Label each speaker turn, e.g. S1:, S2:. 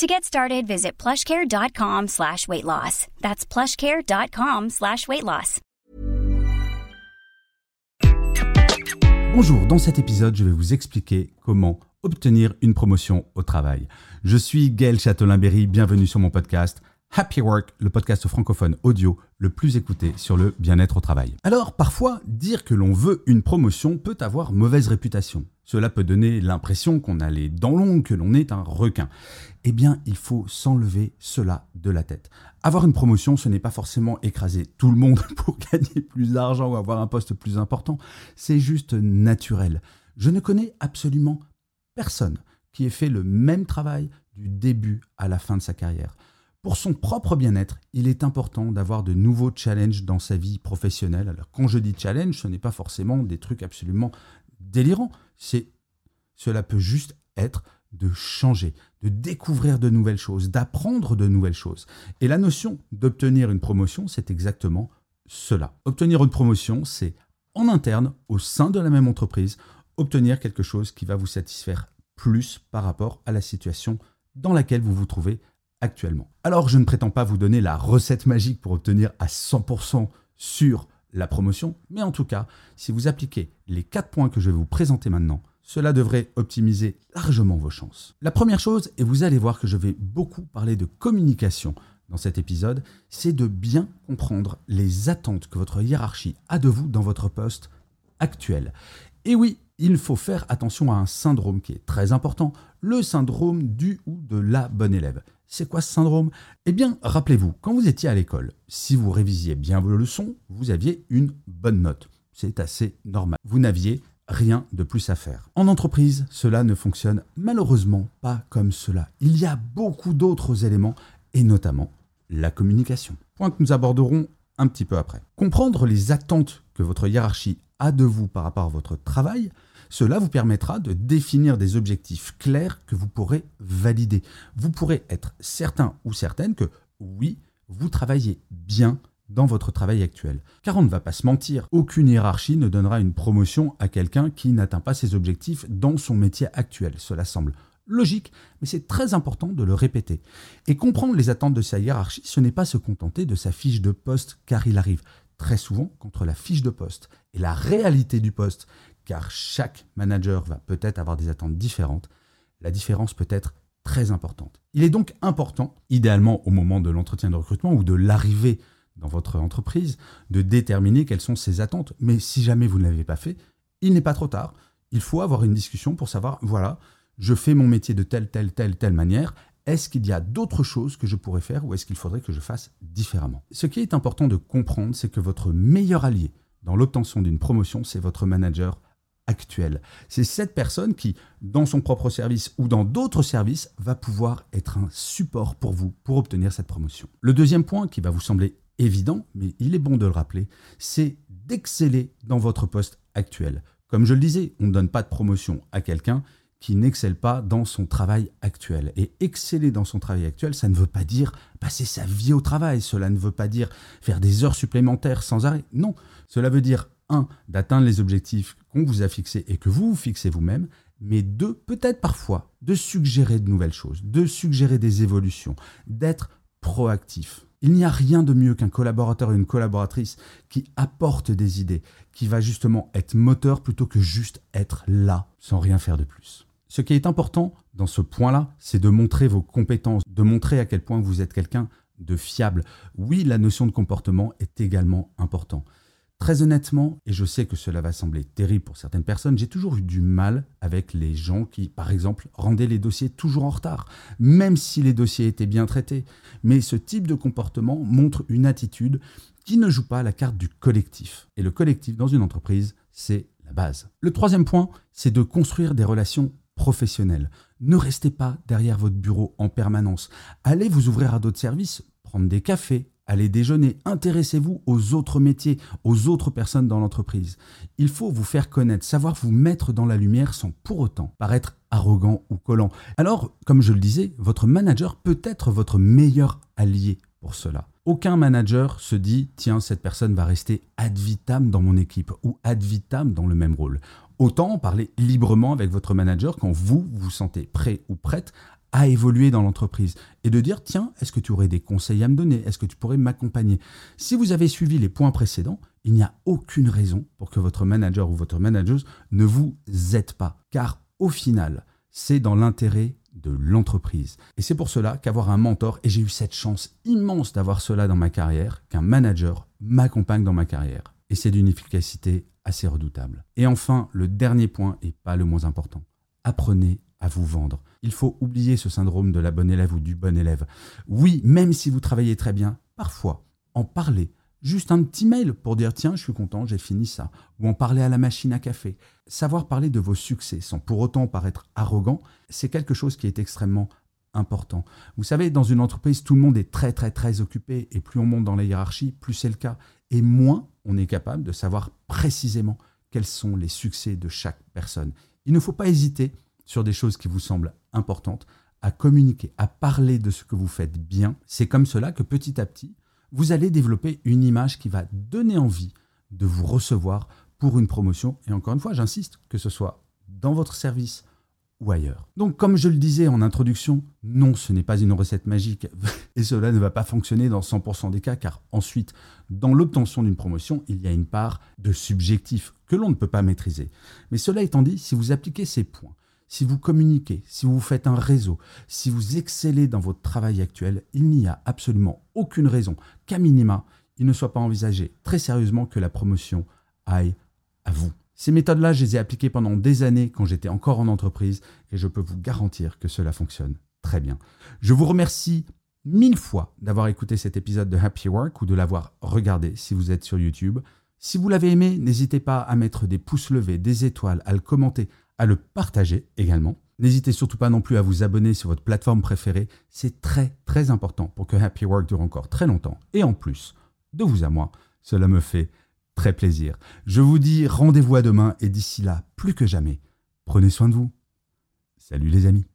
S1: To get started, visit plushcare.com slash weight loss. That's plushcare.com slash weight loss.
S2: Bonjour, dans cet épisode, je vais vous expliquer comment obtenir une promotion au travail. Je suis Gaël Châtelain-Berry, bienvenue sur mon podcast Happy Work, le podcast francophone audio le plus écouté sur le bien-être au travail. Alors, parfois, dire que l'on veut une promotion peut avoir mauvaise réputation. Cela peut donner l'impression qu'on a les dents longues, que l'on est un requin. Eh bien, il faut s'enlever cela de la tête. Avoir une promotion, ce n'est pas forcément écraser tout le monde pour gagner plus d'argent ou avoir un poste plus important. C'est juste naturel. Je ne connais absolument personne qui ait fait le même travail du début à la fin de sa carrière. Pour son propre bien-être, il est important d'avoir de nouveaux challenges dans sa vie professionnelle. Alors quand je dis challenge, ce n'est pas forcément des trucs absolument délirants. C'est cela peut juste être de changer, de découvrir de nouvelles choses, d'apprendre de nouvelles choses. Et la notion d'obtenir une promotion, c'est exactement cela. Obtenir une promotion, c'est en interne, au sein de la même entreprise, obtenir quelque chose qui va vous satisfaire plus par rapport à la situation dans laquelle vous vous trouvez actuellement. Alors je ne prétends pas vous donner la recette magique pour obtenir à 100% sur la promotion, mais en tout cas, si vous appliquez les 4 points que je vais vous présenter maintenant, cela devrait optimiser largement vos chances. La première chose, et vous allez voir que je vais beaucoup parler de communication dans cet épisode, c'est de bien comprendre les attentes que votre hiérarchie a de vous dans votre poste actuel. Et oui, il faut faire attention à un syndrome qui est très important, le syndrome du ou de la bonne élève. C'est quoi ce syndrome? Eh bien, rappelez-vous, quand vous étiez à l'école, si vous révisiez bien vos leçons, vous aviez une bonne note. C'est assez normal. Vous n'aviez rien de plus à faire. En entreprise, cela ne fonctionne malheureusement pas comme cela. Il y a beaucoup d'autres éléments, et notamment la communication. Point que nous aborderons un petit peu après. Comprendre les attentes que votre hiérarchie a de vous par rapport à votre travail, cela vous permettra de définir des objectifs clairs que vous pourrez valider. Vous pourrez être certain ou certaine que oui, vous travaillez bien dans votre travail actuel. Car on ne va pas se mentir, aucune hiérarchie ne donnera une promotion à quelqu'un qui n'atteint pas ses objectifs dans son métier actuel. Cela semble logique, mais c'est très important de le répéter. Et comprendre les attentes de sa hiérarchie, ce n'est pas se contenter de sa fiche de poste, car il arrive très souvent qu'entre la fiche de poste et la réalité du poste car chaque manager va peut-être avoir des attentes différentes, la différence peut être très importante. Il est donc important, idéalement au moment de l'entretien de recrutement ou de l'arrivée dans votre entreprise, de déterminer quelles sont ses attentes. Mais si jamais vous ne l'avez pas fait, il n'est pas trop tard. Il faut avoir une discussion pour savoir, voilà, je fais mon métier de telle, telle, telle, telle manière. Est-ce qu'il y a d'autres choses que je pourrais faire ou est-ce qu'il faudrait que je fasse différemment? Ce qui est important de comprendre, c'est que votre meilleur allié dans l'obtention d'une promotion, c'est votre manager C'est cette personne qui, dans son propre service ou dans d'autres services, va pouvoir être un support pour vous pour obtenir cette promotion. Le deuxième point qui va vous sembler évident, mais il est bon de le rappeler, c'est d'exceller dans votre poste actuel. Comme je le disais, on ne donne pas de promotion à quelqu'un qui n'excelle pas dans son travail actuel. Et exceller dans son travail actuel, ça ne veut pas dire passer sa vie au travail, cela ne veut pas dire faire des heures supplémentaires sans arrêt. Non, cela veut dire un, d'atteindre les objectifs qu'on vous a fixés et que vous vous fixez vous-même, mais deux, peut-être parfois, de suggérer de nouvelles choses, de suggérer des évolutions, d'être proactif. Il n'y a rien de mieux qu'un collaborateur ou une collaboratrice qui apporte des idées, qui va justement être moteur plutôt que juste être là sans rien faire de plus. Ce qui est important dans ce point-là, c'est de montrer vos compétences, de montrer à quel point vous êtes quelqu'un de fiable. Oui, la notion de comportement est également important. Très honnêtement, et je sais que cela va sembler terrible pour certaines personnes, j'ai toujours eu du mal avec les gens qui, par exemple, rendaient les dossiers toujours en retard, même si les dossiers étaient bien traités. Mais ce type de comportement montre une attitude qui ne joue pas la carte du collectif. Et le collectif dans une entreprise, c'est la base. Le troisième point, c'est de construire des relations professionnelles. Ne restez pas derrière votre bureau en permanence. Allez vous ouvrir à d'autres services, prendre des cafés, allez déjeuner, intéressez-vous aux autres métiers, aux autres personnes dans l'entreprise. Il faut vous faire connaître, savoir vous mettre dans la lumière sans pour autant paraître arrogant ou collant. Alors, comme je le disais, votre manager peut être votre meilleur allié pour cela. Aucun manager se dit tiens, cette personne va rester ad vitam dans mon équipe ou ad vitam dans le même rôle. Autant parler librement avec votre manager quand vous vous sentez prêt ou prête à évoluer dans l'entreprise et de dire tiens, est-ce que tu aurais des conseils à me donner? Est-ce que tu pourrais m'accompagner? Si vous avez suivi les points précédents, il n'y a aucune raison pour que votre manager ou votre manageuse ne vous aide pas. Car au final, c'est dans l'intérêt de l'entreprise. Et c'est pour cela qu'avoir un mentor, et j'ai eu cette chance immense d'avoir cela dans ma carrière, qu'un manager m'accompagne dans ma carrière. Et c'est d'une efficacité assez redoutable. Et enfin, le dernier point, et pas le moins important, apprenez à vous vendre. Il faut oublier ce syndrome de la bonne élève ou du bon élève. Oui, même si vous travaillez très bien, parfois, en parler, juste un petit mail pour dire tiens, je suis content, j'ai fini ça, ou en parler à la machine à café. Savoir parler de vos succès sans pour autant paraître arrogant, c'est quelque chose qui est extrêmement important. Vous savez, dans une entreprise, tout le monde est très très très occupé et plus on monte dans la hiérarchie, plus c'est le cas. Et moins on est capable de savoir précisément quels sont les succès de chaque personne. Il ne faut pas hésiter sur des choses qui vous semblent importantes à communiquer, à parler de ce que vous faites bien. C'est comme cela que petit à petit, vous allez développer une image qui va donner envie de vous recevoir pour une promotion. Et encore une fois, j'insiste, que ce soit dans votre service ou ailleurs. Donc, comme je le disais en introduction, non, ce n'est pas une recette magique et cela ne va pas fonctionner dans 100% des cas car ensuite, dans l'obtention d'une promotion, il y a une part de subjectif que l'on ne peut pas maîtriser. Mais cela étant dit, si vous appliquez ces points, si vous communiquez, si vous faites un réseau, si vous excellez dans votre travail actuel, il n'y a absolument aucune raison qu'à minima, il ne soit pas envisagé très sérieusement que la promotion aille à vous. Ces méthodes-là, je les ai appliquées pendant des années quand j'étais encore en entreprise et je peux vous garantir que cela fonctionne très bien. Je vous remercie mille fois d'avoir écouté cet épisode de Happy Work ou de l'avoir regardé si vous êtes sur YouTube. Si vous l'avez aimé, n'hésitez pas à mettre des pouces levés, des étoiles, à le commenter, à le partager également. N'hésitez surtout pas non plus à vous abonner sur votre plateforme préférée. C'est très très important pour que Happy Work dure encore très longtemps. Et en plus, de vous à moi, cela me fait très plaisir. Je vous dis rendez-vous à demain et d'ici là, plus que jamais, prenez soin de vous. Salut les amis.